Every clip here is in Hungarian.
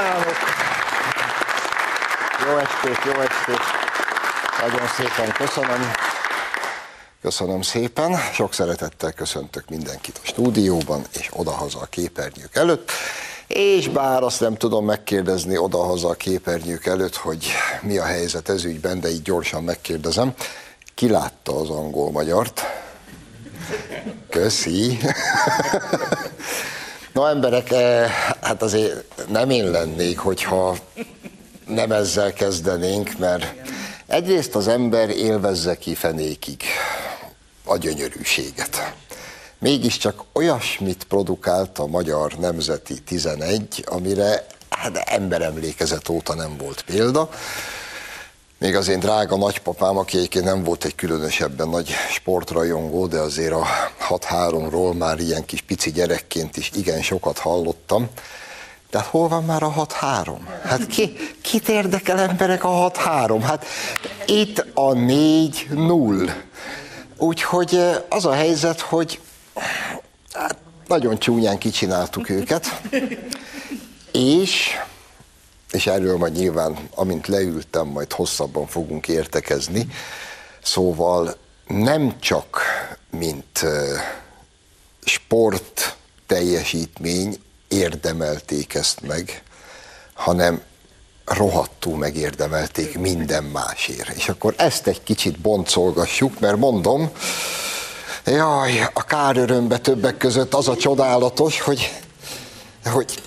kívánok! Jó estét, jó estét! Nagyon szépen köszönöm. Köszönöm szépen, sok szeretettel köszöntök mindenkit a stúdióban és odahaza a képernyők előtt. És bár azt nem tudom megkérdezni odahaza a képernyők előtt, hogy mi a helyzet ez ügyben, de így gyorsan megkérdezem. Ki látta az angol-magyart? Köszi. No emberek, eh, hát azért nem én lennék, hogyha nem ezzel kezdenénk, mert egyrészt az ember élvezze ki fenékig a gyönyörűséget. Mégiscsak olyasmit produkált a Magyar Nemzeti 11, amire hát emberemlékezet óta nem volt példa. Még az én drága nagypapám, aki egyébként nem volt egy különösebben nagy sportrajongó, de azért a 6-3-ról már ilyen kis pici gyerekként is igen sokat hallottam. De hát hol van már a 6-3? Hát ki, kit érdekel emberek a 6-3? Hát itt a 4-0. Úgyhogy eh, az a helyzet, hogy hát nagyon csúnyán kicsináltuk őket, és és erről majd nyilván, amint leültem, majd hosszabban fogunk értekezni. Szóval nem csak mint sport teljesítmény érdemelték ezt meg, hanem rohadtul megérdemelték minden másért. És akkor ezt egy kicsit boncolgassuk, mert mondom, jaj, a kárörömbe többek között az a csodálatos, hogy, hogy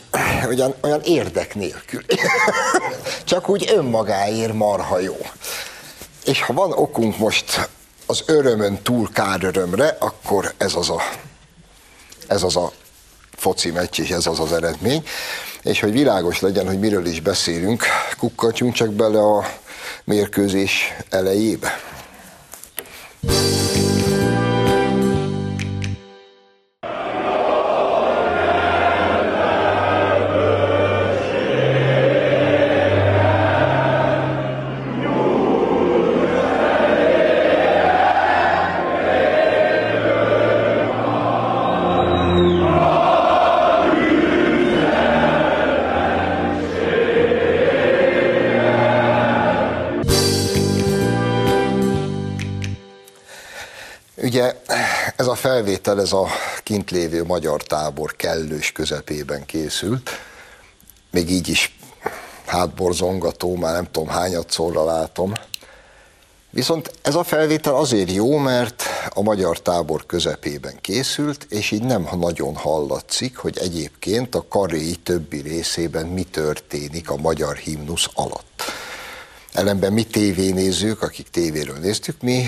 olyan, olyan érdek nélkül. Csak úgy önmagáért marha jó. És ha van okunk most az örömön túl kárörömre, akkor ez az a, ez az a foci meccs, és ez az az eredmény. És hogy világos legyen, hogy miről is beszélünk, kukkacsunk csak bele a mérkőzés elejébe. Ugye felvétel, ez a kint lévő magyar tábor kellős közepében készült, még így is hátborzongató, már nem tudom hányadszorra látom. Viszont ez a felvétel azért jó, mert a magyar tábor közepében készült, és így nem nagyon hallatszik, hogy egyébként a karéi többi részében mi történik a magyar himnusz alatt. Ellenben mi tévénézők, akik tévéről néztük, mi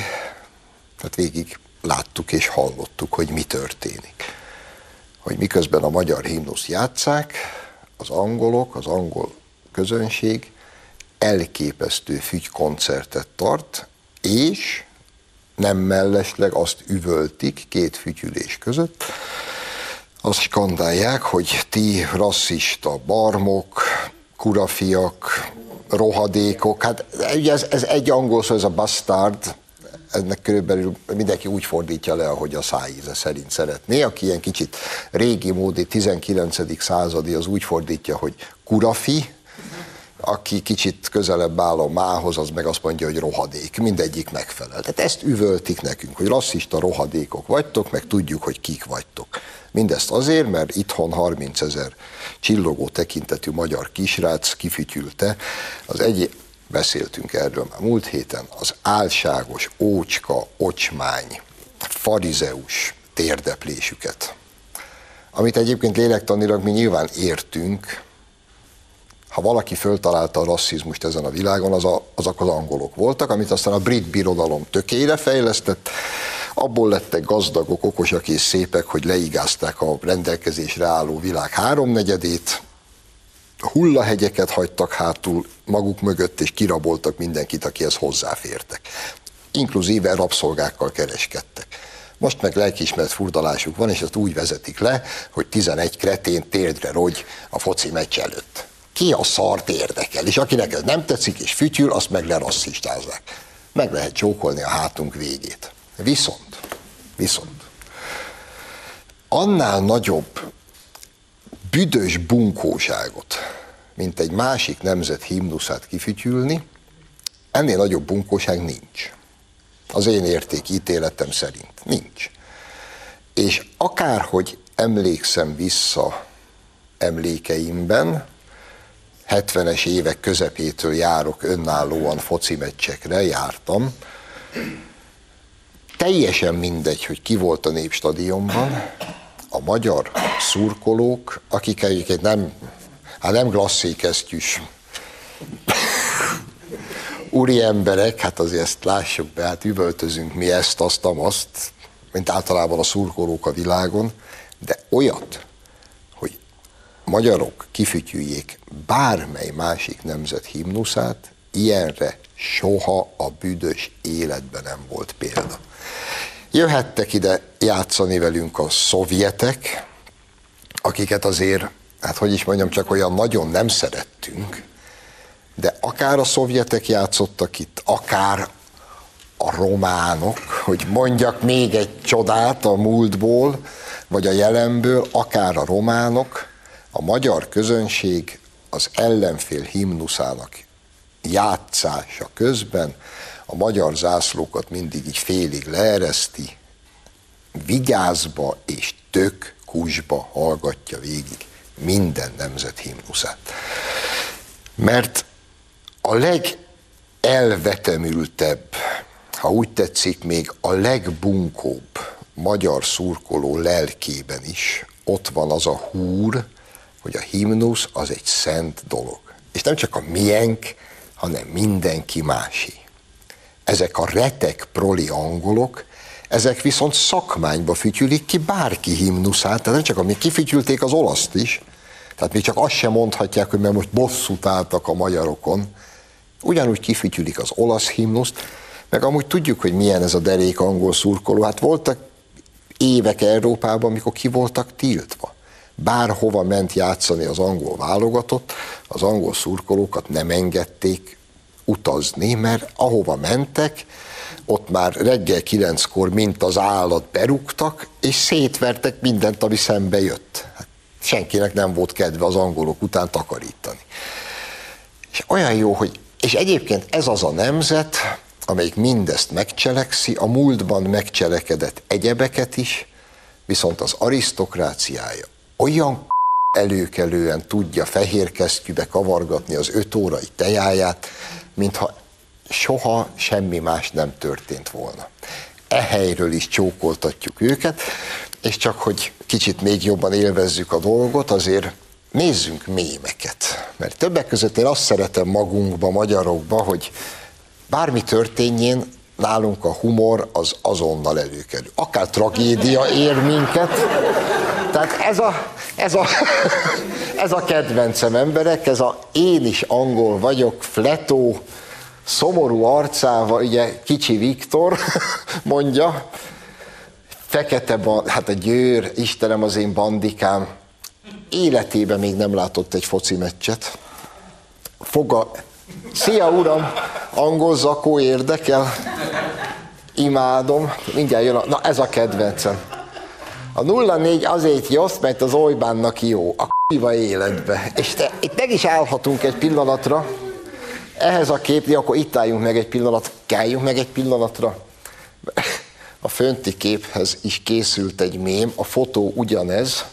tehát végig láttuk és hallottuk, hogy mi történik. Hogy miközben a magyar himnusz játszák, az angolok, az angol közönség elképesztő fügykoncertet tart, és nem mellesleg azt üvöltik két fütyülés között, azt skandálják, hogy ti rasszista barmok, kurafiak, rohadékok, hát ugye ez, ez egy angol szó, ez a bastard, ennek körülbelül mindenki úgy fordítja le, ahogy a szájíze szerint szeretné. Aki ilyen kicsit régi módi, 19. századi, az úgy fordítja, hogy kurafi, aki kicsit közelebb áll a mához, az meg azt mondja, hogy rohadék. Mindegyik megfelel. Tehát ezt üvöltik nekünk, hogy rasszista rohadékok vagytok, meg tudjuk, hogy kik vagytok. Mindezt azért, mert itthon 30 ezer csillogó tekintetű magyar kisrác kifütyülte az egy, beszéltünk erről már múlt héten, az álságos, ócska, ocsmány, farizeus térdeplésüket, amit egyébként lélektanilag mi nyilván értünk, ha valaki föltalálta a rasszizmust ezen a világon, az a, azok az angolok voltak, amit aztán a brit birodalom tökére fejlesztett, abból lettek gazdagok, okosak és szépek, hogy leigázták a rendelkezésre álló világ háromnegyedét, hullahegyeket hagytak hátul maguk mögött, és kiraboltak mindenkit, akihez hozzáfértek. Inkluzíve rabszolgákkal kereskedtek. Most meg lelkiismeret furdalásuk van, és ezt úgy vezetik le, hogy 11 kretén térdre rogy a foci meccs előtt. Ki a szart érdekel, és akinek ez nem tetszik és fütyül, azt meg lerasszistázzák. Meg lehet csókolni a hátunk végét. Viszont, viszont, annál nagyobb büdös bunkóságot mint egy másik nemzet himnuszát kifütyülni, ennél nagyobb bunkóság nincs. Az én értékítéletem szerint nincs. És akárhogy emlékszem vissza emlékeimben, 70-es évek közepétől járok önállóan foci meccsekre, jártam. Teljesen mindegy, hogy ki volt a Népstadionban, a magyar szurkolók, akik egyébként nem, hát nem glasszékesztyűs úri emberek, hát azért ezt lássuk be, hát üvöltözünk mi ezt, azt, azt, mint általában a szurkolók a világon, de olyat, hogy magyarok kifütyüljék bármely másik nemzet himnuszát, ilyenre soha a büdös életben nem volt példa. Jöhettek ide játszani velünk a szovjetek, akiket azért, hát hogy is mondjam, csak olyan nagyon nem szerettünk, de akár a szovjetek játszottak itt, akár a románok, hogy mondjak még egy csodát a múltból, vagy a jelenből, akár a románok, a magyar közönség az ellenfél himnuszának játszása közben a magyar zászlókat mindig így félig leereszti, vigyázba és tök kusba hallgatja végig minden nemzet himnuszát. Mert a legelvetemültebb, ha úgy tetszik, még a legbunkóbb magyar szurkoló lelkében is ott van az a húr, hogy a himnusz az egy szent dolog. És nem csak a miénk, hanem mindenki másé. Ezek a retek proli angolok, ezek viszont szakmányba fütyülik ki bárki himnuszát, tehát nem csak ami kifütyülték az olaszt is, tehát még csak azt sem mondhatják, hogy mert most bosszút álltak a magyarokon, ugyanúgy kifütyülik az olasz himnuszt, meg amúgy tudjuk, hogy milyen ez a derék angol szurkoló. Hát voltak évek Európában, amikor ki voltak tiltva. Bárhova ment játszani az angol válogatott, az angol szurkolókat nem engedték utazni, mert ahova mentek, ott már reggel kilenckor, mint az állat berúgtak, és szétvertek mindent, ami szembe jött. Hát senkinek nem volt kedve az angolok után takarítani. És olyan jó, hogy és egyébként ez az a nemzet, amelyik mindezt megcselekszi, a múltban megcselekedett egyebeket is, viszont az arisztokráciája olyan előkelően tudja fehér kavargatni az öt órai tejáját, mintha soha semmi más nem történt volna. E helyről is csókoltatjuk őket, és csak hogy kicsit még jobban élvezzük a dolgot, azért nézzünk mémeket. Mert többek között én azt szeretem magunkba, magyarokba, hogy bármi történjén, nálunk a humor az azonnal előkerül. Akár tragédia ér minket. Tehát ez a, ez a, ez a kedvencem emberek, ez a én is angol vagyok, fletó, szomorú arcával, ugye kicsi Viktor mondja, fekete, hát a győr, Istenem az én bandikám, életében még nem látott egy foci meccset. Foga, szia uram, angol zakó érdekel, imádom, mindjárt jön a, na ez a kedvencem. A 0-4 azért jó, mert az Orbánnak jó, a k***va életbe. És te, itt meg is állhatunk egy pillanatra, ehhez a képni, akkor itt álljunk meg egy pillanat, kelljünk meg egy pillanatra. A fönti képhez is készült egy mém, a fotó ugyanez,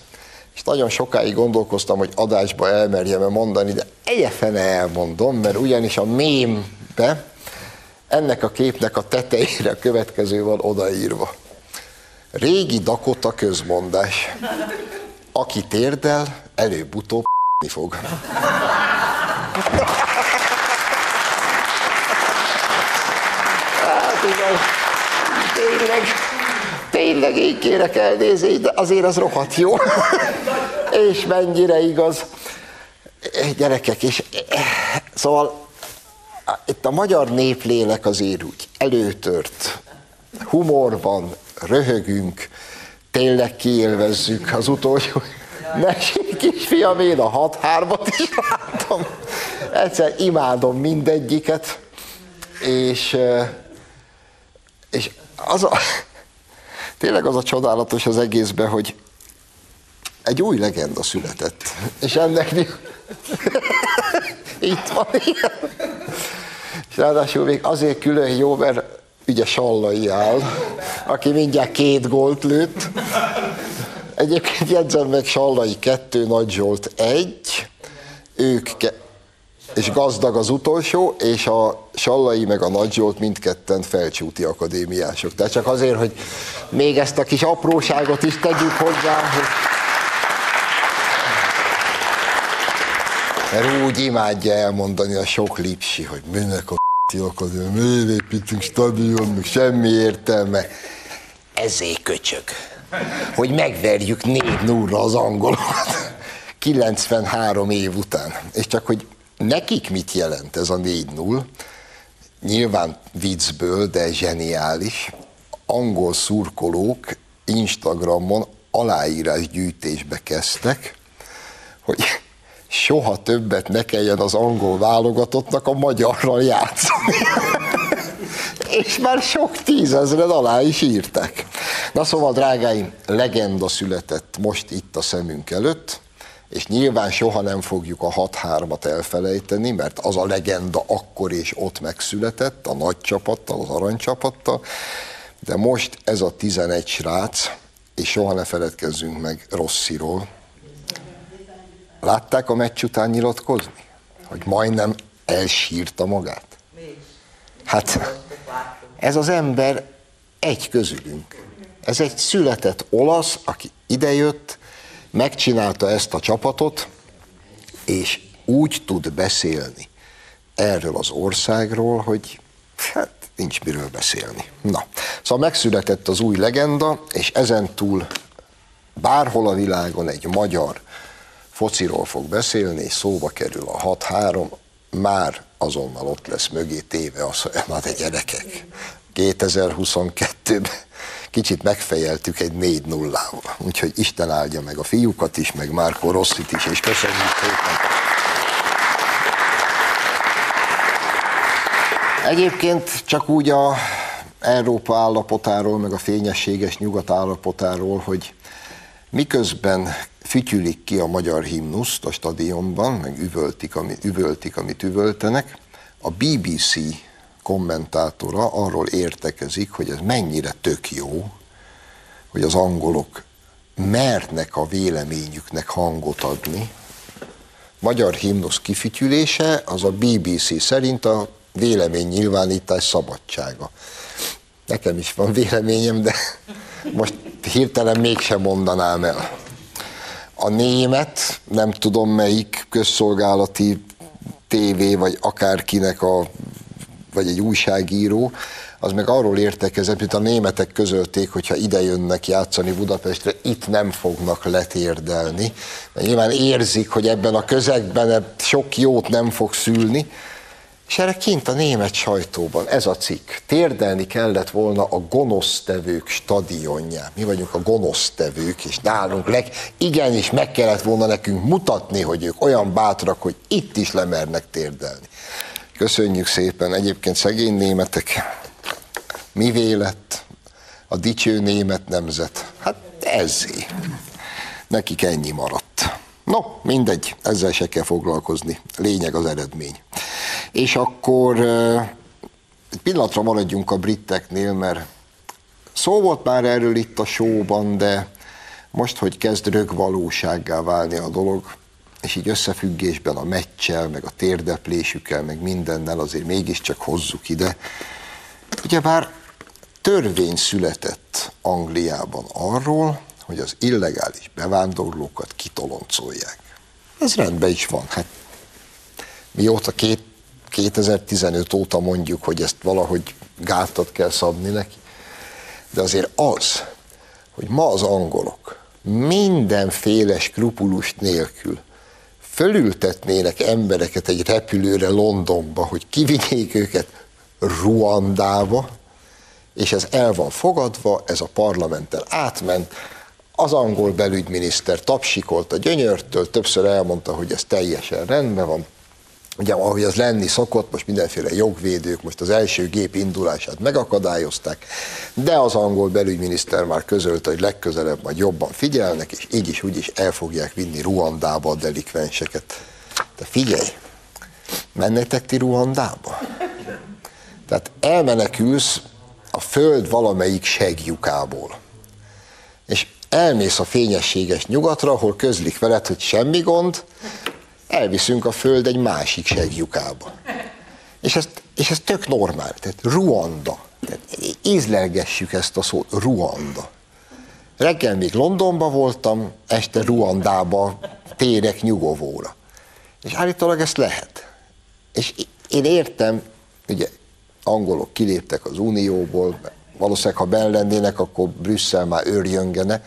és nagyon sokáig gondolkoztam, hogy adásba elmerjem-e mondani, de egyefene elmondom, mert ugyanis a mémbe ennek a képnek a tetejére a következő van odaírva. Régi Dakota közmondás. Aki térdel, előbb-utóbb fog. Igen, tényleg tényleg így kérek elnézést, de azért az rohadt jó. és mennyire igaz. Gyerekek, és szóval itt a magyar néplélek azért úgy előtört. Humor van, röhögünk, tényleg kiélvezzük az utolsó. Mesi kisfiam, én a 6 3 is láttam. Egyszer imádom mindegyiket, és, és az a, tényleg az a csodálatos az egészben, hogy egy új legenda született. És ennek Itt van. És ráadásul még azért külön jó, mert ugye Sallai áll, aki mindjárt két gólt lőtt. Egyébként jegyzem meg Sallai kettő, Nagy Zsolt egy, ők ke- és gazdag az utolsó, és a Sallai meg a Nagy Zsolt mindketten felcsúti akadémiások. Tehát csak azért, hogy még ezt a kis apróságot is tegyük hozzá, hogy mert úgy imádja elmondani a sok lipsi, hogy minek a akadémia, miért építünk stadion, meg semmi értelme. Ezé köcsög, hogy megverjük 4 0 az angolokat 93 év után. És csak, hogy nekik mit jelent ez a 4-0, nyilván viccből, de zseniális, angol szurkolók Instagramon aláírásgyűjtésbe kezdtek, hogy soha többet ne kelljen az angol válogatottnak a magyarral játszani. És már sok tízezred alá is írtak. Na szóval, drágáim, legenda született most itt a szemünk előtt, és nyilván soha nem fogjuk a 6-3-at elfelejteni, mert az a legenda akkor és ott megszületett, a nagy csapattal, az aranycsapattal, de most ez a 11 srác, és soha ne feledkezzünk meg Rossziról, Látták a meccs után nyilatkozni? Hogy majdnem elsírta magát? Hát ez az ember egy közülünk. Ez egy született olasz, aki idejött, megcsinálta ezt a csapatot, és úgy tud beszélni erről az országról, hogy hát nincs miről beszélni. Na, szóval megszületett az új legenda, és ezen túl bárhol a világon egy magyar fociról fog beszélni, és szóba kerül a 6-3, már azonnal ott lesz mögé téve az, hogy na de gyerekek, 2022-ben kicsit megfejeltük egy 4 0 Úgyhogy Isten áldja meg a fiúkat is, meg Márko Rosszit is, és köszönjük szépen. Egyébként csak úgy a Európa állapotáról, meg a fényességes nyugat állapotáról, hogy miközben fütyülik ki a magyar himnuszt a stadionban, meg üvöltik, amit, üvöltik, amit üvöltenek. A BBC kommentátora arról értekezik, hogy ez mennyire tök jó, hogy az angolok mernek a véleményüknek hangot adni. Magyar himnusz kifütyülése az a BBC szerint a vélemény nyilvánítás szabadsága. Nekem is van véleményem, de most hirtelen mégsem mondanám el a német, nem tudom melyik közszolgálati tévé, vagy akárkinek a, vagy egy újságíró, az meg arról értekezett, mint a németek közölték, hogyha ide jönnek játszani Budapestre, itt nem fognak letérdelni. Mert nyilván érzik, hogy ebben a közegben sok jót nem fog szülni, és erre kint a német sajtóban ez a cikk. Térdelni kellett volna a gonosztevők stadionján. Mi vagyunk a gonosztevők, és nálunk leg, igenis meg kellett volna nekünk mutatni, hogy ők olyan bátrak, hogy itt is lemernek térdelni. Köszönjük szépen. Egyébként szegény németek, mi vélet a dicső német nemzet? Hát ezzé. Nekik ennyi maradt. No, mindegy, ezzel se kell foglalkozni. Lényeg az eredmény. És akkor egy pillanatra maradjunk a briteknél, mert szó volt már erről itt a showban, de most, hogy kezd rögvalósággá válni a dolog, és így összefüggésben a meccsel, meg a térdeplésükkel, meg mindennel azért mégiscsak hozzuk ide. Ugyebár törvény született Angliában arról, hogy az illegális bevándorlókat kitoloncolják. Ez rendben is van. Hát mióta két 2015 óta mondjuk, hogy ezt valahogy gátat kell szabni neki. De azért az, hogy ma az angolok mindenféle skrupulust nélkül fölültetnének embereket egy repülőre Londonba, hogy kivigyék őket Ruandába, és ez el van fogadva, ez a parlamenten átment, az angol belügyminiszter tapsikolt a gyönyörtől, többször elmondta, hogy ez teljesen rendben van, Ugye, ahogy az lenni szokott, most mindenféle jogvédők most az első gép indulását megakadályozták, de az angol belügyminiszter már közölte, hogy legközelebb majd jobban figyelnek, és így is úgy is el fogják vinni Ruandába a delikvenseket. De figyelj, mennetek ti Ruandába? Tehát elmenekülsz a föld valamelyik segjukából. És elmész a fényességes nyugatra, ahol közlik veled, hogy semmi gond, elviszünk a föld egy másik segjukába. És ez, és ez tök normál. Tehát Ruanda. Tehát ízlelgessük ezt a szót, Ruanda. Reggel még Londonban voltam, este Ruandába térek nyugovóra. És állítólag ezt lehet. És én értem, ugye angolok kiléptek az Unióból, valószínűleg ha benn lennének, akkor Brüsszel már őrjöngene,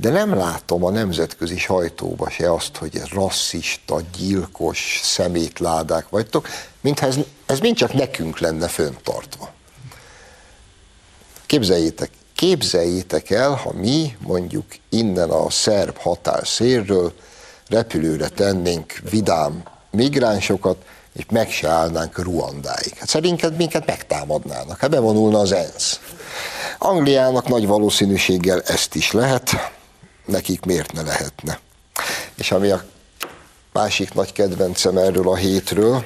de nem látom a nemzetközi sajtóba se azt, hogy ez rasszista, gyilkos szemétládák vagytok, mintha ez, ez mind csak nekünk lenne föntartva. Képzeljétek, képzeljétek el, ha mi mondjuk innen a szerb határszérről repülőre tennénk vidám migránsokat, és meg se állnánk Ruandáig. Hát szerinted minket megtámadnának, hát bevonulna az ENSZ. Angliának nagy valószínűséggel ezt is lehet, nekik miért ne lehetne. És ami a másik nagy kedvencem erről a hétről,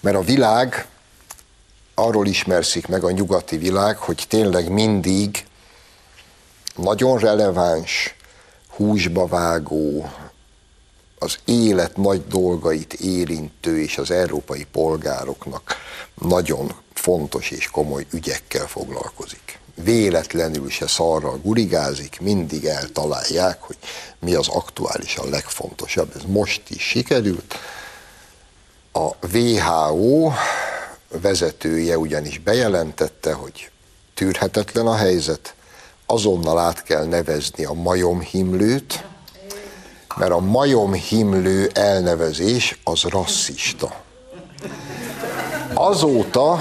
mert a világ, arról ismerszik meg a nyugati világ, hogy tényleg mindig nagyon releváns, húsba vágó, az élet nagy dolgait érintő és az európai polgároknak nagyon fontos és komoly ügyekkel foglalkozik. Véletlenül se szarral gurigázik, mindig eltalálják, hogy mi az aktuálisan legfontosabb. Ez most is sikerült. A WHO vezetője ugyanis bejelentette, hogy tűrhetetlen a helyzet, azonnal át kell nevezni a majomhimlőt, mert a majomhimlő elnevezés az rasszista. Azóta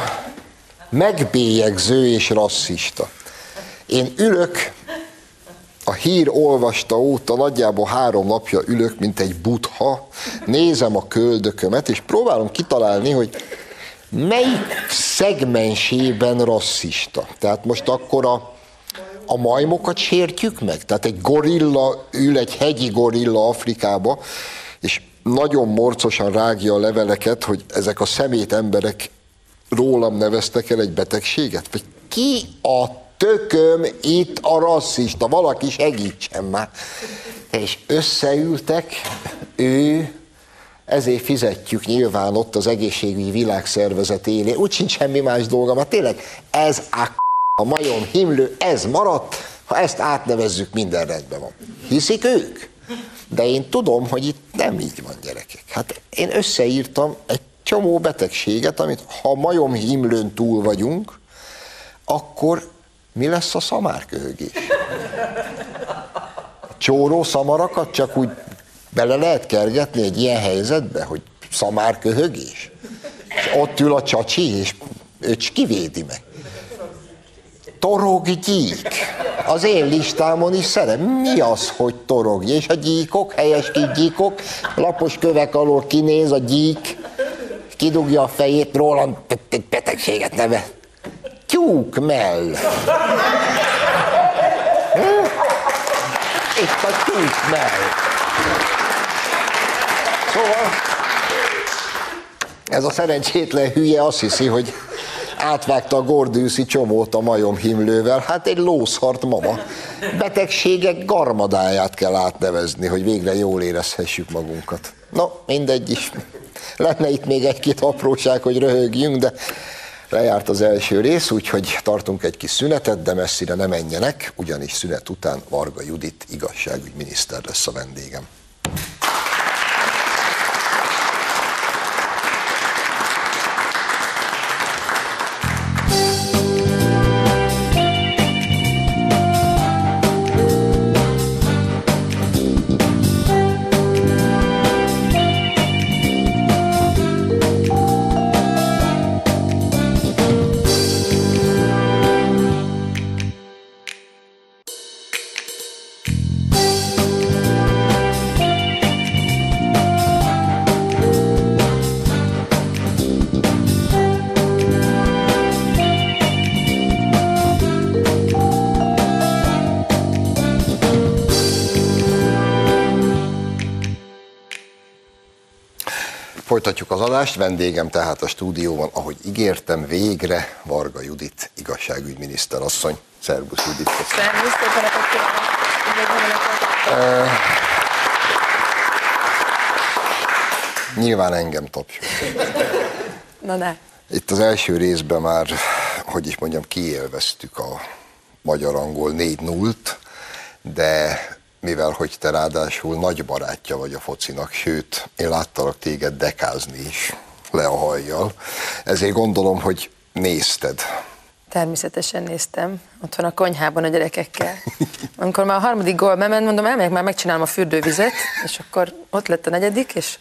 megbélyegző és rasszista. Én ülök, a hír olvasta óta nagyjából három napja ülök, mint egy butha, nézem a köldökömet, és próbálom kitalálni, hogy melyik szegmensében rasszista. Tehát most akkor a a majmokat sértjük meg? Tehát egy gorilla ül, egy hegyi gorilla Afrikába, és nagyon morcosan rágja a leveleket, hogy ezek a szemét emberek rólam neveztek el egy betegséget? Vagy ki a tököm itt a rasszista? Valaki segítsen már. És összeültek, ő, ezért fizetjük nyilván ott az egészségügyi világszervezet élén. Úgy sincs semmi más dolga, mert tényleg ez a a majom himlő, ez maradt, ha ezt átnevezzük, minden rendben van. Hiszik ők? De én tudom, hogy itt nem így van, gyerekek. Hát én összeírtam egy csomó betegséget, amit ha majom himlőn túl vagyunk, akkor mi lesz a szamárköhögés? Csóró szamarakat csak úgy bele lehet kergetni egy ilyen helyzetbe, hogy szamárköhögés? És ott ül a csacsi, és ő kivédi meg gyík. Az én listámon is szerep. Mi az, hogy torog? És a gyíkok, helyes gyíkok, lapos kövek alól kinéz a gyík, kidugja a fejét, rólam betegséget neve. Tyúk mell. Itt a tyúk mell. Szóval ez a szerencsétlen hülye azt hiszi, hogy átvágta a gordűszi csomót a majom himlővel, hát egy lószart mama. Betegségek garmadáját kell átnevezni, hogy végre jól érezhessük magunkat. No, mindegy is. Lenne itt még egy-két apróság, hogy röhögjünk, de lejárt az első rész, úgyhogy tartunk egy kis szünetet, de messzire ne menjenek, ugyanis szünet után Varga Judit igazságügyminiszter lesz a vendégem. Folytatjuk az adást, vendégem tehát a stúdióban, ahogy ígértem, végre Varga Judit, igazságügyminiszter asszony. Szervusz Judit! Szervusz, Nyilván engem tapsol. Na ne. Itt az első részben már, hogy is mondjam, kiélveztük a magyar-angol 4-0-t, de mivel hogy te ráadásul nagy barátja vagy a focinak, sőt, én láttalak téged dekázni is le a hajjal, ezért gondolom, hogy nézted. Természetesen néztem, ott a konyhában a gyerekekkel. Amikor már a harmadik gól bement, mondom, elmegyek már megcsinálom a fürdővizet, és akkor ott lett a negyedik, és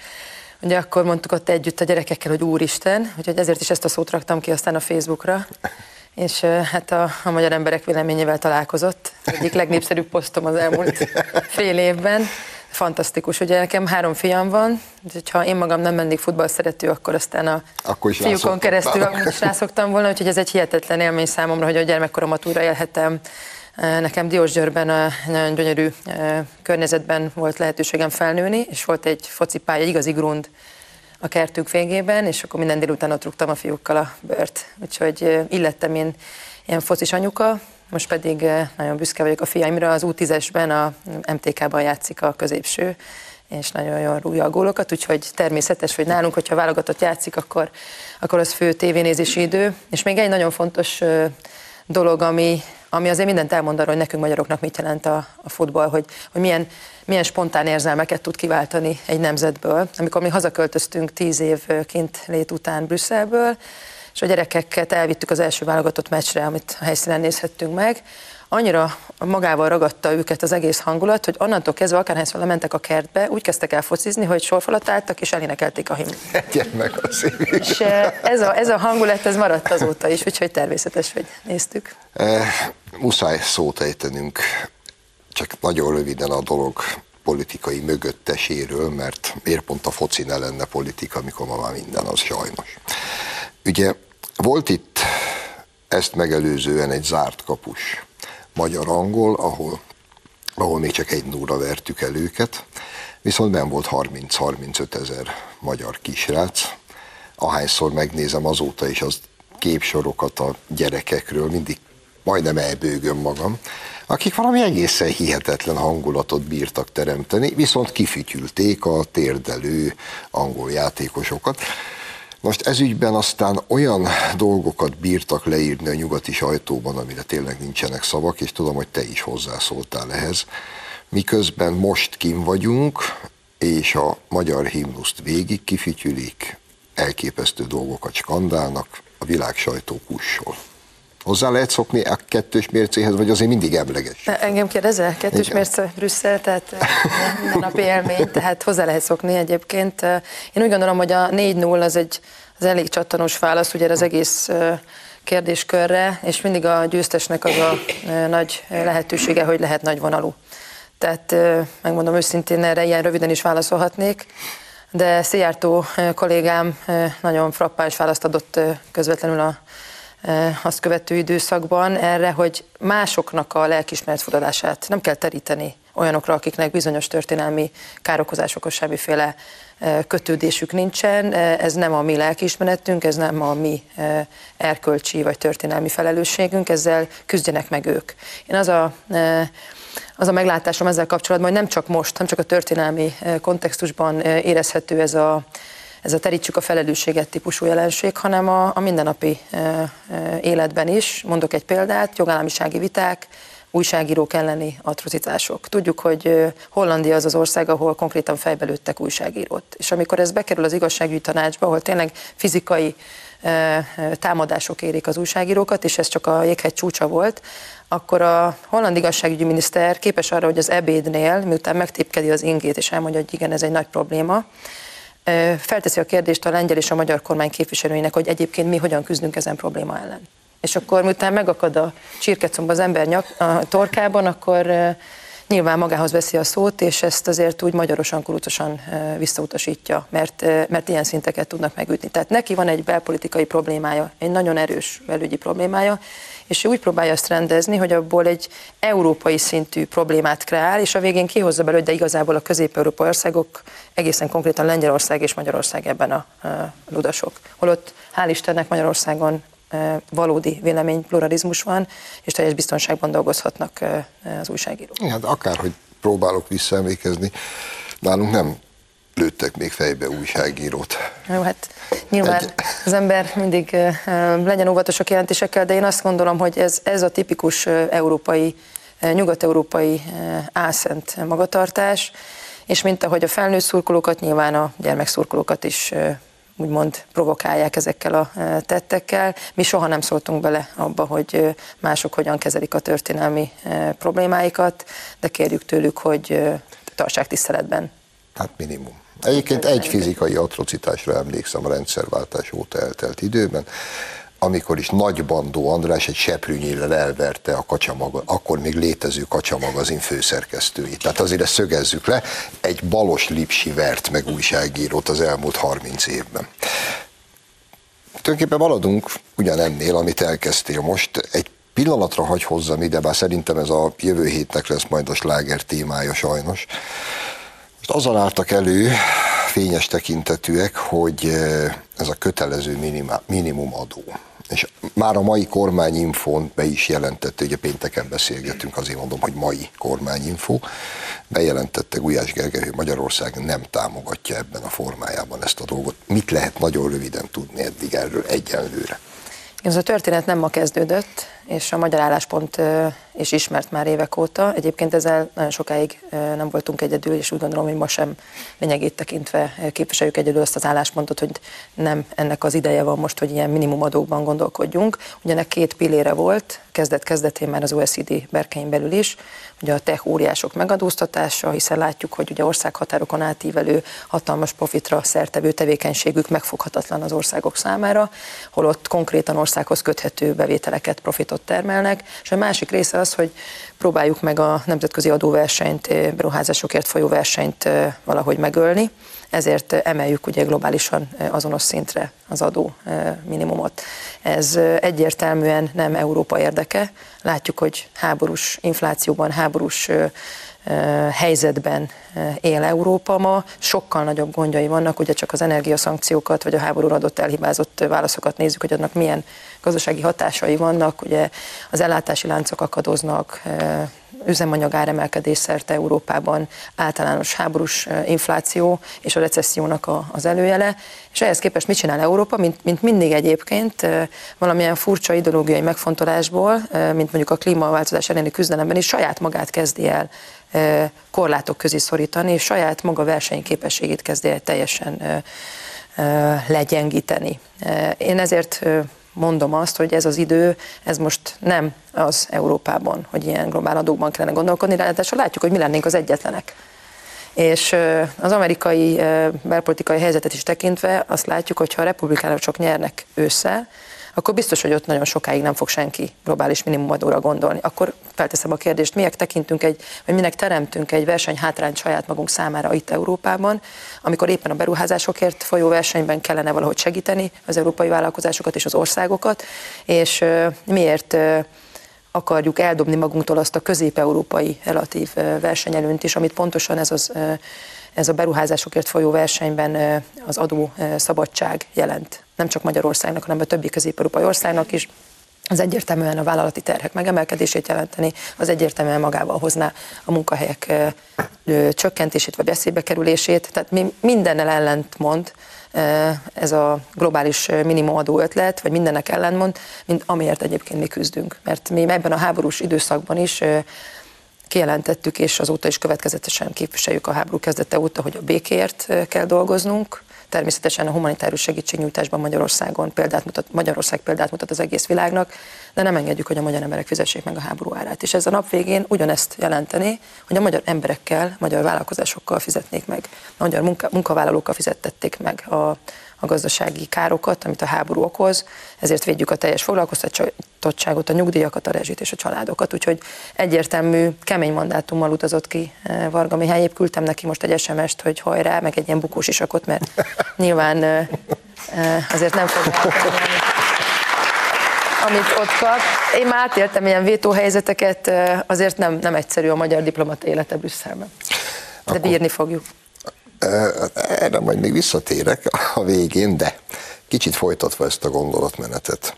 ugye akkor mondtuk ott együtt a gyerekekkel, hogy úristen, úgyhogy ezért is ezt a szót raktam ki aztán a Facebookra, és hát a, a magyar emberek véleményével találkozott. Egyik legnépszerűbb posztom az elmúlt fél évben. Fantasztikus, ugye nekem három fiam van, úgyhogy ha én magam nem mennék futball szerető, akkor aztán a akkor fiúkon keresztül amúgy is rászoktam volna, úgyhogy ez egy hihetetlen élmény számomra, hogy a gyermekkoromat újra élhetem. Nekem Diósgyőrben a nagyon gyönyörű környezetben volt lehetőségem felnőni, és volt egy focipálya, egy igazi grund a kertünk végében, és akkor minden délután ott rúgtam a fiúkkal a bört. Úgyhogy illettem én ilyen focis anyuka, most pedig nagyon büszke vagyok a fiaimra. Az U10-esben a MTK-ban játszik a középső, és nagyon jól rúgja a gólokat, úgyhogy természetes, hogy nálunk, hogyha válogatott játszik, akkor, akkor az fő tévénézési idő. És még egy nagyon fontos dolog, ami, ami azért mindent elmond arról, hogy nekünk magyaroknak mit jelent a, a futball, hogy, hogy milyen, milyen spontán érzelmeket tud kiváltani egy nemzetből. Amikor mi hazaköltöztünk tíz év kint lét után Brüsszelből, és a gyerekeket elvittük az első válogatott meccsre, amit a helyszínen nézhettünk meg, annyira magával ragadta őket az egész hangulat, hogy onnantól kezdve akárhányszor lementek a kertbe, úgy kezdtek el focizni, hogy sorfalat álltak és elénekelték a himnuszt. meg a És ez a, ez a hangulat, ez maradt azóta is, úgyhogy természetes, hogy néztük. E, muszáj szót ejtenünk, csak nagyon röviden a dolog politikai mögötteséről, mert miért pont a foci ne lenne politika, amikor ma már minden az sajnos. Ugye volt itt ezt megelőzően egy zárt kapus magyar-angol, ahol, ahol még csak egy nulla vertük el őket, viszont ben volt 30-35 ezer magyar kisrác. Ahányszor megnézem azóta is az képsorokat a gyerekekről, mindig majdnem elbőgöm magam, akik valami egészen hihetetlen hangulatot bírtak teremteni, viszont kifütyülték a térdelő angol játékosokat. Most ezügyben aztán olyan dolgokat bírtak leírni a nyugati sajtóban, amire tényleg nincsenek szavak, és tudom, hogy te is hozzászóltál ehhez. Miközben most kim vagyunk, és a magyar himnuszt végig kifityülik, elképesztő dolgokat skandálnak, a világ sajtó kussol. Hozzá lehet szokni a kettős mércéhez, vagy azért mindig emleges? Engem kérdezel? Kettős Igen. mérce Brüsszel, tehát minden nap élmény, tehát hozzá lehet szokni egyébként. Én úgy gondolom, hogy a 4-0 az egy az elég csattanós válasz ugye az egész kérdéskörre, és mindig a győztesnek az a nagy lehetősége, hogy lehet nagy vonalú. Tehát megmondom őszintén, erre ilyen röviden is válaszolhatnék, de Szijjártó kollégám nagyon frappáns választ adott közvetlenül a azt követő időszakban erre, hogy másoknak a lelkismeret furdalását nem kell teríteni olyanokra, akiknek bizonyos történelmi károkozásokhoz semmiféle kötődésük nincsen, ez nem a mi lelkiismeretünk, ez nem a mi erkölcsi vagy történelmi felelősségünk, ezzel küzdjenek meg ők. Én az a az a meglátásom ezzel kapcsolatban, hogy nem csak most, nem csak a történelmi kontextusban érezhető ez a, ez a terítsük a felelősséget típusú jelenség, hanem a, a mindennapi életben is. Mondok egy példát, jogállamisági viták, újságírók elleni atrocitások. Tudjuk, hogy Hollandia az az ország, ahol konkrétan fejbelőttek újságírót. És amikor ez bekerül az igazságügyi tanácsba, ahol tényleg fizikai támadások érik az újságírókat, és ez csak a jéghegy csúcsa volt, akkor a holland igazságügyi miniszter képes arra, hogy az ebédnél, miután megtépkedi az ingét, és elmondja, hogy igen, ez egy nagy probléma, felteszi a kérdést a lengyel és a magyar kormány képviselőinek, hogy egyébként mi hogyan küzdünk ezen probléma ellen. És akkor, miután megakad a csirkecomba az ember nyak, a torkában, akkor nyilván magához veszi a szót, és ezt azért úgy magyarosan, kurucosan visszautasítja, mert, mert ilyen szinteket tudnak megütni. Tehát neki van egy belpolitikai problémája, egy nagyon erős belügyi problémája, és ő úgy próbálja ezt rendezni, hogy abból egy európai szintű problémát kreál, és a végén kihozza belőle, de igazából a közép-európai országok, egészen konkrétan Lengyelország és Magyarország ebben a, a ludasok. Holott hál' Istennek Magyarországon valódi véleménypluralizmus van, és teljes biztonságban dolgozhatnak az újságírók. Hát akárhogy próbálok visszaemlékezni, nálunk nem lőttek még fejbe újságírót. Jó, hát nyilván Egy... az ember mindig legyen óvatos a jelentésekkel, de én azt gondolom, hogy ez, ez a tipikus európai, nyugat-európai álszent magatartás, és mint ahogy a felnőtt szurkolókat, nyilván a gyermekszurkolókat is úgymond provokálják ezekkel a tettekkel. Mi soha nem szóltunk bele abba, hogy mások hogyan kezelik a történelmi problémáikat, de kérjük tőlük, hogy tartsák tiszteletben. Hát minimum. Egyébként egy fizikai atrocitásra emlékszem a rendszerváltás óta eltelt időben, amikor is Nagy Bandó András egy seprűnyéllel elverte a kacsamaga, akkor még létező kacsamagazin főszerkesztőit. Tehát azért ezt szögezzük le, egy balos lipsi vert meg újságírót az elmúlt 30 évben. Tulajdonképpen maradunk ugyanennél, amit elkezdtél most. Egy pillanatra hagy hozzam ide, bár szerintem ez a jövő hétnek lesz majd a sláger témája sajnos. Most azzal álltak elő fényes tekintetűek, hogy eh, ez a kötelező minimum minimumadó és már a mai kormányinfón be is jelentette, ugye pénteken beszélgetünk, azért mondom, hogy mai kormányinfó, bejelentette Gulyás Gergely, hogy Magyarország nem támogatja ebben a formájában ezt a dolgot. Mit lehet nagyon röviden tudni eddig erről egyenlőre? Ez a történet nem ma kezdődött, és a magyar álláspont is ismert már évek óta. Egyébként ezzel nagyon sokáig nem voltunk egyedül, és úgy gondolom, hogy ma sem lényegét tekintve képviseljük egyedül azt az álláspontot, hogy nem ennek az ideje van most, hogy ilyen minimumadókban gondolkodjunk. Ugyanek két pillére volt, kezdet-kezdetén már az OECD berkein belül is, ugye a tech óriások megadóztatása, hiszen látjuk, hogy ugye országhatárokon átívelő hatalmas profitra szertevő tevékenységük megfoghatatlan az országok számára, holott konkrétan országhoz köthető bevételeket, profitot termelnek, és a másik része az, hogy próbáljuk meg a nemzetközi adóversenyt, beruházásokért folyó versenyt valahogy megölni, ezért emeljük ugye globálisan azonos szintre az adó minimumot. Ez egyértelműen nem Európa érdeke. Látjuk, hogy háborús inflációban, háborús helyzetben él Európa ma, sokkal nagyobb gondjai vannak, ugye csak az energiaszankciókat, vagy a háborúra adott elhibázott válaszokat nézzük, hogy annak milyen gazdasági hatásai vannak, ugye az ellátási láncok akadoznak, üzemanyag áremelkedés szerte Európában, általános háborús infláció és a recessziónak a, az előjele, és ehhez képest mit csinál Európa, mint, mint mindig egyébként, valamilyen furcsa ideológiai megfontolásból, mint mondjuk a klímaváltozás elleni küzdelemben is saját magát kezdi el korlátok közé szorítani, és saját maga versenyképességét kezdi el teljesen legyengíteni. Én ezért mondom azt, hogy ez az idő, ez most nem az Európában, hogy ilyen globál adókban kellene gondolkodni, ráadásul látjuk, hogy mi lennénk az egyetlenek. És az amerikai belpolitikai helyzetet is tekintve azt látjuk, hogy ha a republikánusok nyernek ősszel, akkor biztos, hogy ott nagyon sokáig nem fog senki globális minimumadóra gondolni. Akkor felteszem a kérdést, miért tekintünk egy, vagy minek teremtünk egy versenyhátrányt saját magunk számára itt Európában, amikor éppen a beruházásokért folyó versenyben kellene valahogy segíteni az európai vállalkozásokat és az országokat, és miért akarjuk eldobni magunktól azt a közép-európai relatív versenyelőnt is, amit pontosan ez az ez a beruházásokért folyó versenyben az adó szabadság jelent. Nem csak Magyarországnak, hanem a többi közép-európai országnak is. Az egyértelműen a vállalati terhek megemelkedését jelenteni, az egyértelműen magával hozná a munkahelyek csökkentését vagy beszébe kerülését. Tehát mi mindennel ellentmond ez a globális minimumadó ötlet, vagy mindennek ellentmond, mint amiért egyébként mi küzdünk. Mert mi ebben a háborús időszakban is kijelentettük, és azóta is következetesen képviseljük a háború kezdete óta, hogy a békért kell dolgoznunk. Természetesen a humanitárius segítségnyújtásban Magyarországon példát mutat, Magyarország példát mutat az egész világnak, de nem engedjük, hogy a magyar emberek fizessék meg a háború árát. És ez a nap végén ugyanezt jelenteni, hogy a magyar emberekkel, magyar vállalkozásokkal fizetnék meg, a magyar munka, munkavállalókkal fizettették meg a, a gazdasági károkat, amit a háború okoz, ezért védjük a teljes foglalkoztatottságot, a nyugdíjakat, a rezsit és a családokat. Úgyhogy egyértelmű, kemény mandátummal utazott ki eh, Varga Mihály. Épp küldtem neki most egy SMS-t, hogy hajrá, meg egy ilyen bukós isakot, mert nyilván eh, eh, azért nem fog amit ott kap. Én már átéltem ilyen vétóhelyzeteket, azért nem, nem egyszerű a magyar diplomata élete Brüsszelben. De Akkor... bírni fogjuk. Erre majd még visszatérek a végén, de kicsit folytatva ezt a gondolatmenetet.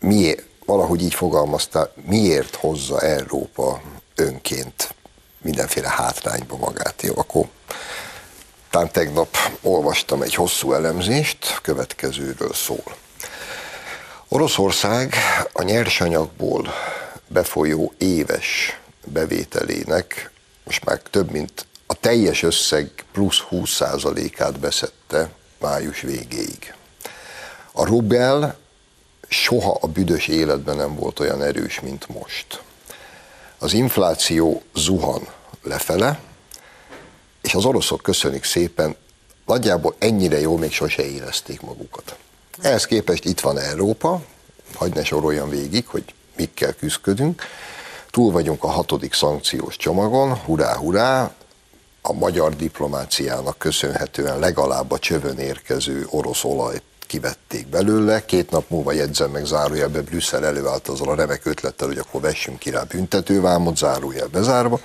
Miért, valahogy így fogalmaztál, miért hozza Európa önként mindenféle hátrányba magát? Jó, akkor talán tegnap olvastam egy hosszú elemzést, következőről szól. Oroszország a nyersanyagból befolyó éves bevételének most már több mint a teljes összeg plusz 20%-át beszette május végéig. A rubel soha a büdös életben nem volt olyan erős, mint most. Az infláció zuhan lefele, és az oroszok köszönik szépen, nagyjából ennyire jó még sose érezték magukat. Ehhez képest itt van Európa, hagyd ne soroljam végig, hogy mikkel küzdködünk. Túl vagyunk a hatodik szankciós csomagon, hurrá, hurrá, a magyar diplomáciának köszönhetően legalább a csövön érkező orosz olajt kivették belőle. Két nap múlva jegyzem meg zárójelbe, Brüsszel előállt azzal a remek ötlettel, hogy akkor vessünk ki rá büntetővámot, zárójel bezárva.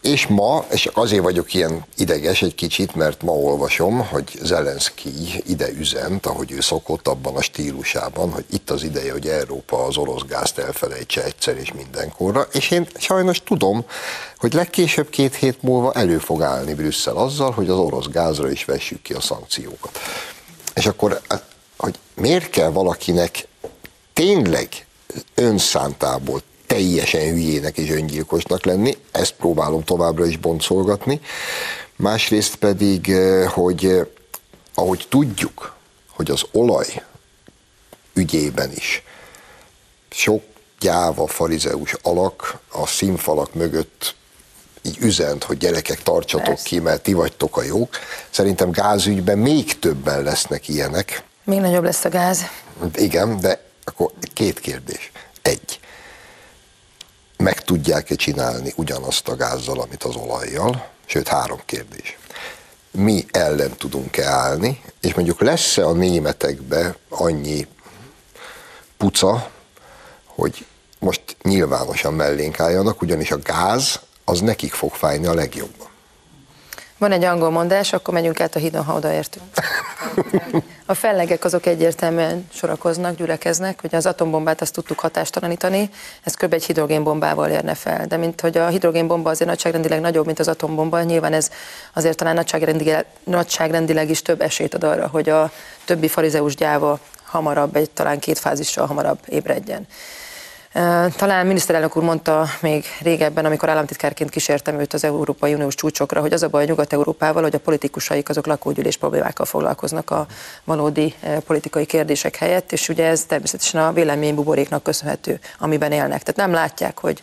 És ma, és azért vagyok ilyen ideges egy kicsit, mert ma olvasom, hogy Zelenszky ide üzent, ahogy ő szokott abban a stílusában, hogy itt az ideje, hogy Európa az orosz gázt elfelejtse egyszer és mindenkorra, és én sajnos tudom, hogy legkésőbb két hét múlva elő fog állni Brüsszel azzal, hogy az orosz gázra is vessük ki a szankciókat. És akkor, hogy miért kell valakinek tényleg önszántából teljesen hülyének és öngyilkosnak lenni, ezt próbálom továbbra is boncolgatni. Másrészt pedig, eh, hogy eh, ahogy tudjuk, hogy az olaj ügyében is sok gyáva farizeus alak a színfalak mögött így üzent, hogy gyerekek tartsatok Persze. ki, mert ti vagytok a jók. Szerintem gázügyben még többen lesznek ilyenek. Még nagyobb lesz a gáz. Igen, de akkor két kérdés. Egy, meg tudják-e csinálni ugyanazt a gázzal, amit az olajjal? Sőt, három kérdés. Mi ellen tudunk-e állni, és mondjuk lesz-e a németekbe annyi puca, hogy most nyilvánosan mellénk álljanak, ugyanis a gáz az nekik fog fájni a legjobban. Van egy angol mondás, akkor megyünk át a hídon, ha odaértünk. A fellegek azok egyértelműen sorakoznak, gyülekeznek, hogy az atombombát azt tudtuk hatástalanítani, ez kb. egy hidrogénbombával érne fel. De mint hogy a hidrogénbomba azért nagyságrendileg nagyobb, mint az atombomba, nyilván ez azért talán nagyságrendileg, nagyságrendileg is több esélyt ad arra, hogy a többi farizeus gyáva hamarabb, egy talán két fázissal hamarabb ébredjen. Talán miniszterelnök úr mondta még régebben, amikor államtitkárként kísértem őt az Európai Uniós csúcsokra, hogy az a baj Nyugat-Európával, hogy a politikusaik azok lakógyűlés problémákkal foglalkoznak a valódi politikai kérdések helyett, és ugye ez természetesen a véleménybuboréknak köszönhető, amiben élnek. Tehát nem látják, hogy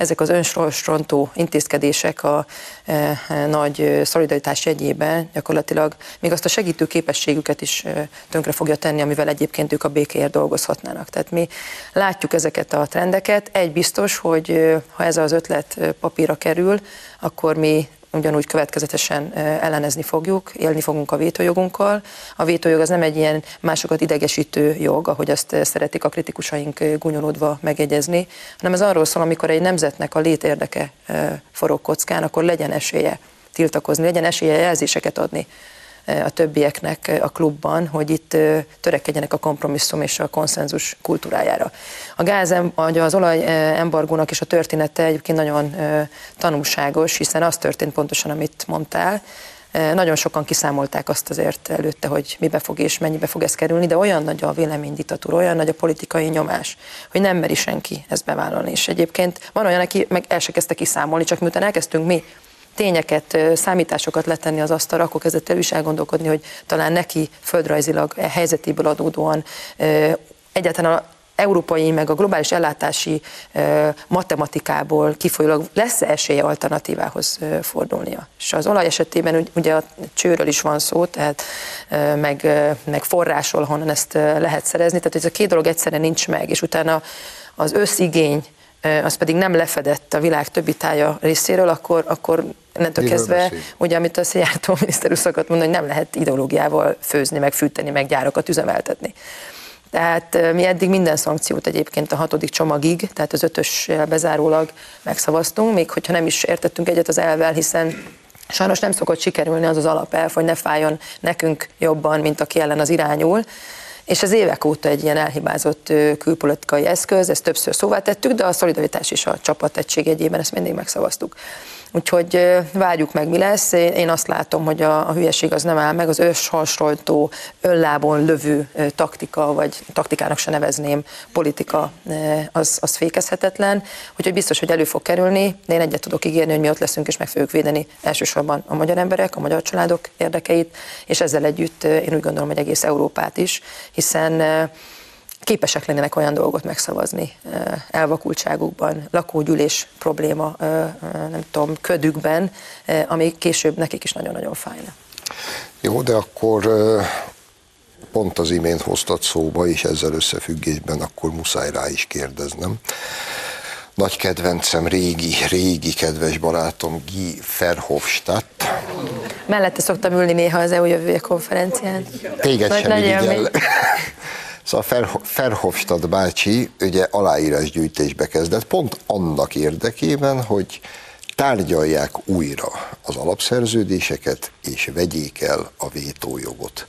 ezek az önsorsrontó intézkedések a e, e, nagy szolidaritás jegyében gyakorlatilag még azt a segítő képességüket is e, tönkre fogja tenni, amivel egyébként ők a békéért dolgozhatnának. Tehát mi látjuk ezeket a trendeket. Egy biztos, hogy ha ez az ötlet papírra kerül, akkor mi ugyanúgy következetesen ellenezni fogjuk, élni fogunk a vétójogunkkal. A vétójog az nem egy ilyen másokat idegesítő jog, ahogy azt szeretik a kritikusaink gúnyolódva megegyezni, hanem ez arról szól, amikor egy nemzetnek a létérdeke forog kockán, akkor legyen esélye tiltakozni, legyen esélye jelzéseket adni a többieknek a klubban, hogy itt törekedjenek a kompromisszum és a konszenzus kultúrájára. A gáz, az olaj embargónak és a története egyébként nagyon tanulságos, hiszen az történt pontosan, amit mondtál, nagyon sokan kiszámolták azt azért előtte, hogy mibe fog és mennyibe fog ez kerülni, de olyan nagy a véleménydiktatúra, olyan nagy a politikai nyomás, hogy nem meri senki ezt bevállalni. És egyébként van olyan, aki meg el se kezdte kiszámolni, csak miután elkezdtünk mi tényeket, számításokat letenni az asztalra, akkor kezdett el is elgondolkodni, hogy talán neki földrajzilag helyzetéből adódóan egyáltalán a európai, meg a globális ellátási matematikából kifolyólag lesz esélye alternatívához fordulnia. És az olaj esetében ugye a csőről is van szó, tehát meg, meg forrásról, honnan ezt lehet szerezni, tehát ez a két dolog egyszerűen nincs meg, és utána az összigény az pedig nem lefedett a világ többi tája részéről, akkor, akkor innentől kezdve, ugye amit a Szijjártó miniszter úr szokott mondani, hogy nem lehet ideológiával főzni, meg fűteni, meg gyárakat üzemeltetni. Tehát mi eddig minden szankciót egyébként a hatodik csomagig, tehát az ötös bezárólag megszavaztunk, még hogyha nem is értettünk egyet az elvel, hiszen sajnos nem szokott sikerülni az az alapelv, hogy ne fájjon nekünk jobban, mint aki ellen az irányul. És ez évek óta egy ilyen elhibázott külpolitikai eszköz, ezt többször szóvá tettük, de a szolidaritás és a csapat egység egyében ezt mindig megszavaztuk. Úgyhogy várjuk meg, mi lesz. Én azt látom, hogy a, a hülyeség az nem áll meg, az őshasonlító, önlábon lövő taktika, vagy taktikának se nevezném, politika, az, az fékezhetetlen. Úgyhogy biztos, hogy elő fog kerülni, de én egyet tudok ígérni, hogy mi ott leszünk, és meg fogjuk védeni elsősorban a magyar emberek, a magyar családok érdekeit, és ezzel együtt én úgy gondolom, hogy egész Európát is, hiszen képesek lennének olyan dolgot megszavazni elvakultságukban, lakógyűlés probléma, nem tudom, ködükben, ami később nekik is nagyon-nagyon fájna. Jó, de akkor pont az imént hoztat szóba, és ezzel összefüggésben akkor muszáj rá is kérdeznem. Nagy kedvencem, régi, régi kedves barátom Guy Verhofstadt. Mellette szoktam ülni néha az EU jövője konferencián. Téged nagy, sem Szóval Ferhofstadt bácsi ugye aláírásgyűjtésbe kezdett, pont annak érdekében, hogy tárgyalják újra az alapszerződéseket, és vegyék el a vétójogot.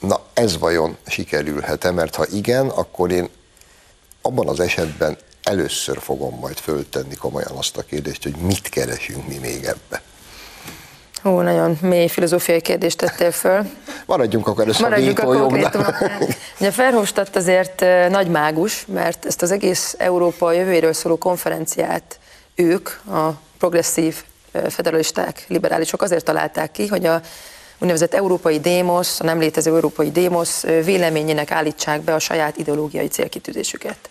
Na ez vajon sikerülhet-e? Mert ha igen, akkor én abban az esetben először fogom majd föltenni komolyan azt a kérdést, hogy mit keresünk mi még ebbe. Ó, nagyon mély filozófiai kérdést tettél föl. Maradjunk akkor először Maradjunk a konkrétumoknál. Ugye Ferhofstadt azért nagy mágus, mert ezt az egész Európa jövőjéről szóló konferenciát ők, a progresszív federalisták, liberálisok azért találták ki, hogy a úgynevezett európai démosz, a nem létező európai démosz véleményének állítsák be a saját ideológiai célkitűzésüket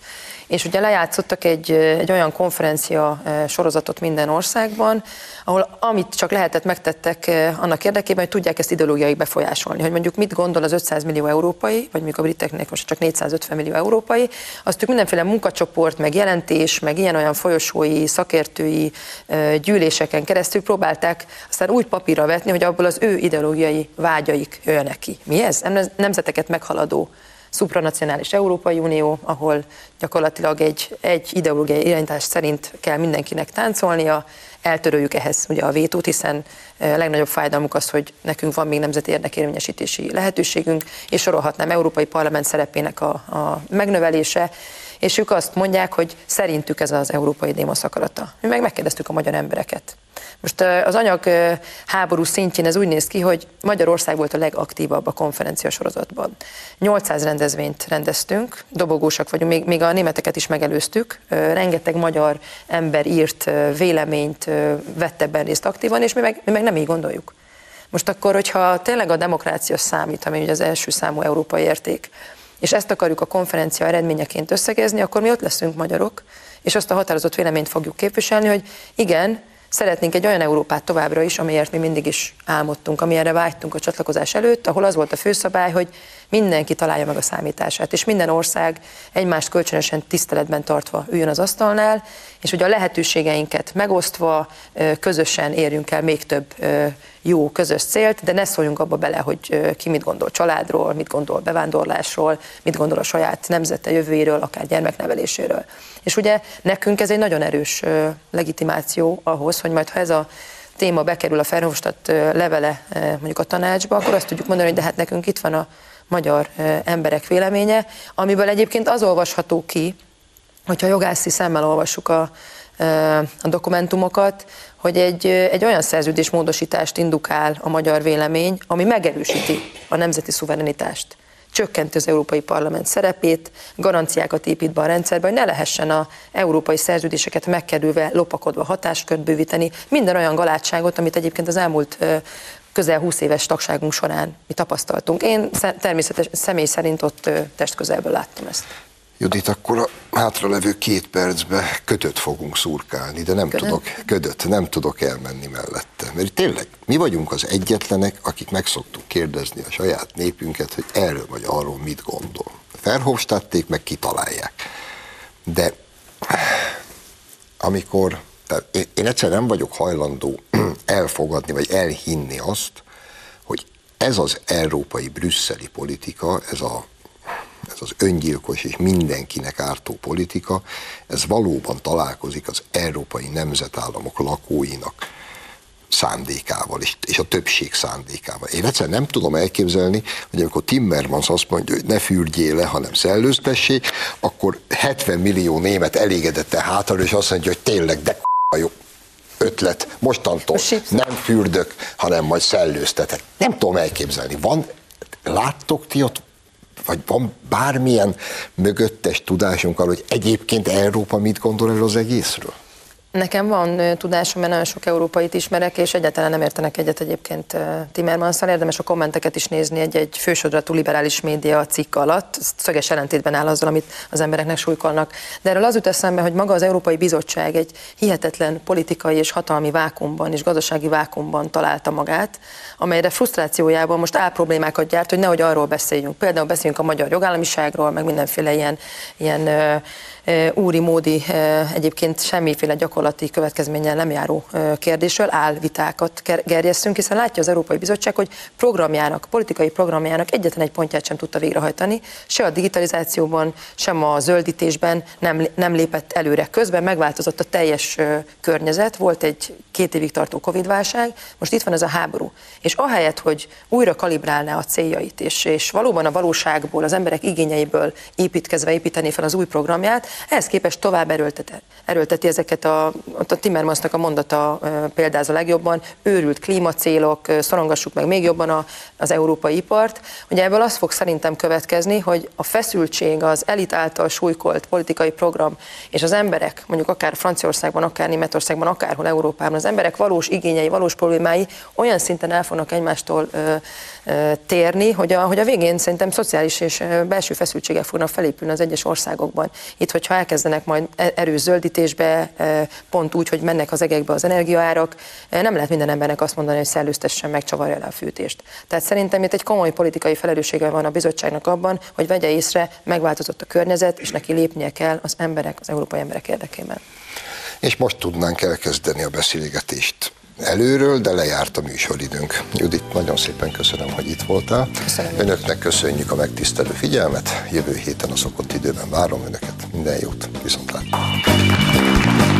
és ugye lejátszottak egy, egy olyan konferencia sorozatot minden országban, ahol amit csak lehetett megtettek annak érdekében, hogy tudják ezt ideológiai befolyásolni, hogy mondjuk mit gondol az 500 millió európai, vagy mondjuk a briteknek most csak 450 millió európai, azt ők mindenféle munkacsoport, meg jelentés, meg ilyen-olyan folyosói, szakértői gyűléseken keresztül próbálták aztán úgy papírra vetni, hogy abból az ő ideológiai vágyaik jöjjenek ki. Mi ez? Nemzeteket meghaladó szupranacionális Európai Unió, ahol gyakorlatilag egy, egy ideológiai irányítás szerint kell mindenkinek táncolnia, eltöröljük ehhez ugye a vétót, hiszen legnagyobb fájdalmuk az, hogy nekünk van még nemzeti érdekérvényesítési lehetőségünk, és sorolhatnám Európai Parlament szerepének a, a megnövelése, és ők azt mondják, hogy szerintük ez az európai démosz akarata. Mi meg megkérdeztük a magyar embereket. Most az anyag háború szintjén ez úgy néz ki, hogy Magyarország volt a legaktívabb a konferencia sorozatban. 800 rendezvényt rendeztünk, dobogósak vagyunk, még, még a németeket is megelőztük, rengeteg magyar ember írt véleményt, vett ebben részt aktívan, és mi meg, mi meg nem így gondoljuk. Most akkor, hogyha tényleg a demokrácia számít, ami ugye az első számú európai érték, és ezt akarjuk a konferencia eredményeként összegezni, akkor mi ott leszünk magyarok, és azt a határozott véleményt fogjuk képviselni, hogy igen, Szeretnénk egy olyan Európát továbbra is, amelyért mi mindig is álmodtunk, amilyenre vágytunk a csatlakozás előtt, ahol az volt a főszabály, hogy mindenki találja meg a számítását, és minden ország egymást kölcsönösen tiszteletben tartva üljön az asztalnál, és hogy a lehetőségeinket megosztva közösen érjünk el még több jó közös célt, de ne szóljunk abba bele, hogy ki mit gondol családról, mit gondol bevándorlásról, mit gondol a saját nemzete jövőjéről, akár gyermekneveléséről. És ugye nekünk ez egy nagyon erős legitimáció ahhoz, hogy majd ha ez a téma bekerül a Ferhofstadt levele mondjuk a tanácsba, akkor azt tudjuk mondani, hogy de hát nekünk itt van a magyar emberek véleménye, amiből egyébként az olvasható ki, hogyha jogászi szemmel olvassuk a, a dokumentumokat, hogy egy, egy olyan szerződésmódosítást indukál a magyar vélemény, ami megerősíti a nemzeti szuverenitást. Csökkenti az Európai Parlament szerepét, garanciákat épít be a rendszerbe, hogy ne lehessen a európai szerződéseket megkerülve, lopakodva hatáskört bővíteni, minden olyan galátságot, amit egyébként az elmúlt közel 20 éves tagságunk során mi tapasztaltunk. Én természetesen személy szerint ott testközelből láttam ezt. Judit, akkor a hátralevő két percbe kötöt fogunk szurkálni, de nem ködöt? tudok, ködöt, nem tudok elmenni mellette. Mert tényleg, mi vagyunk az egyetlenek, akik megszoktuk kérdezni a saját népünket, hogy erről vagy arról mit gondol. Ferhofstadték, meg kitalálják. De amikor, tehát én, én egyszer nem vagyok hajlandó elfogadni, vagy elhinni azt, hogy ez az európai brüsszeli politika, ez a ez az öngyilkos és mindenkinek ártó politika, ez valóban találkozik az európai nemzetállamok lakóinak szándékával, és, a többség szándékával. Én egyszer nem tudom elképzelni, hogy amikor Timmermans azt mondja, hogy ne fürdjél le, hanem szellőztessé, akkor 70 millió német elégedette hátra, és azt mondja, hogy tényleg, de jó ötlet, mostantól nem fürdök, hanem majd szellőztetek. Nem tudom elképzelni. Van, láttok ti ott vagy van bármilyen mögöttes tudásunk arról, hogy egyébként Európa mit gondol erről az egészről? Nekem van tudásom, mert nagyon sok európait ismerek, és egyáltalán nem értenek egyet egyébként timmermans Érdemes a kommenteket is nézni egy-egy fősodratú liberális média cikk alatt. Ez szöges ellentétben áll azzal, amit az embereknek súlykolnak. De erről az jut eszembe, hogy maga az Európai Bizottság egy hihetetlen politikai és hatalmi vákumban és gazdasági vákumban találta magát, amelyre frusztrációjában most áll problémákat gyárt, hogy nehogy arról beszéljünk. Például beszéljünk a magyar jogállamiságról, meg mindenféle ilyen, ilyen úri módi, egyébként semmiféle gyakorlati következménnyel nem járó kérdésről állvitákat gerjesztünk, hiszen látja az Európai Bizottság, hogy programjának, politikai programjának egyetlen egy pontját sem tudta végrehajtani, se a digitalizációban, sem a zöldítésben nem, nem lépett előre. Közben megváltozott a teljes környezet, volt egy két évig tartó Covid-válság, most itt van ez a háború. És ahelyett, hogy újra kalibrálná a céljait, és, és valóban a valóságból, az emberek igényeiből építkezve építeni fel az új programját, ehhez képest tovább erőlteti, erőlteti ezeket a, a Timmermansnak a mondata példáz legjobban, őrült klímacélok, szorongassuk meg még jobban a, az európai ipart. Ugye ebből az fog szerintem következni, hogy a feszültség, az elit által súlykolt politikai program és az emberek, mondjuk akár Franciaországban, akár Németországban, akárhol Európában, az emberek valós igényei, valós problémái olyan szinten el fognak egymástól térni, hogy a, hogy a végén szerintem szociális és belső feszültségek fognak felépülni az egyes országokban. Itt, hogyha elkezdenek majd e, erős zöldítésbe, pont úgy, hogy mennek az egekbe az energiaárak, nem lehet minden embernek azt mondani, hogy szellőztessen meg, csavarja le a fűtést. Tehát szerintem itt egy komoly politikai felelőssége van a bizottságnak abban, hogy vegye észre, megváltozott a környezet, és neki lépnie kell az emberek, az európai emberek érdekében. És most tudnánk elkezdeni a beszélgetést előről, de lejárt a műsoridőnk. Judit, nagyon szépen köszönöm, hogy itt voltál. Köszönöm. Önöknek köszönjük a megtisztelő figyelmet. Jövő héten a szokott időben várom Önöket. Minden jót, viszontlátásra.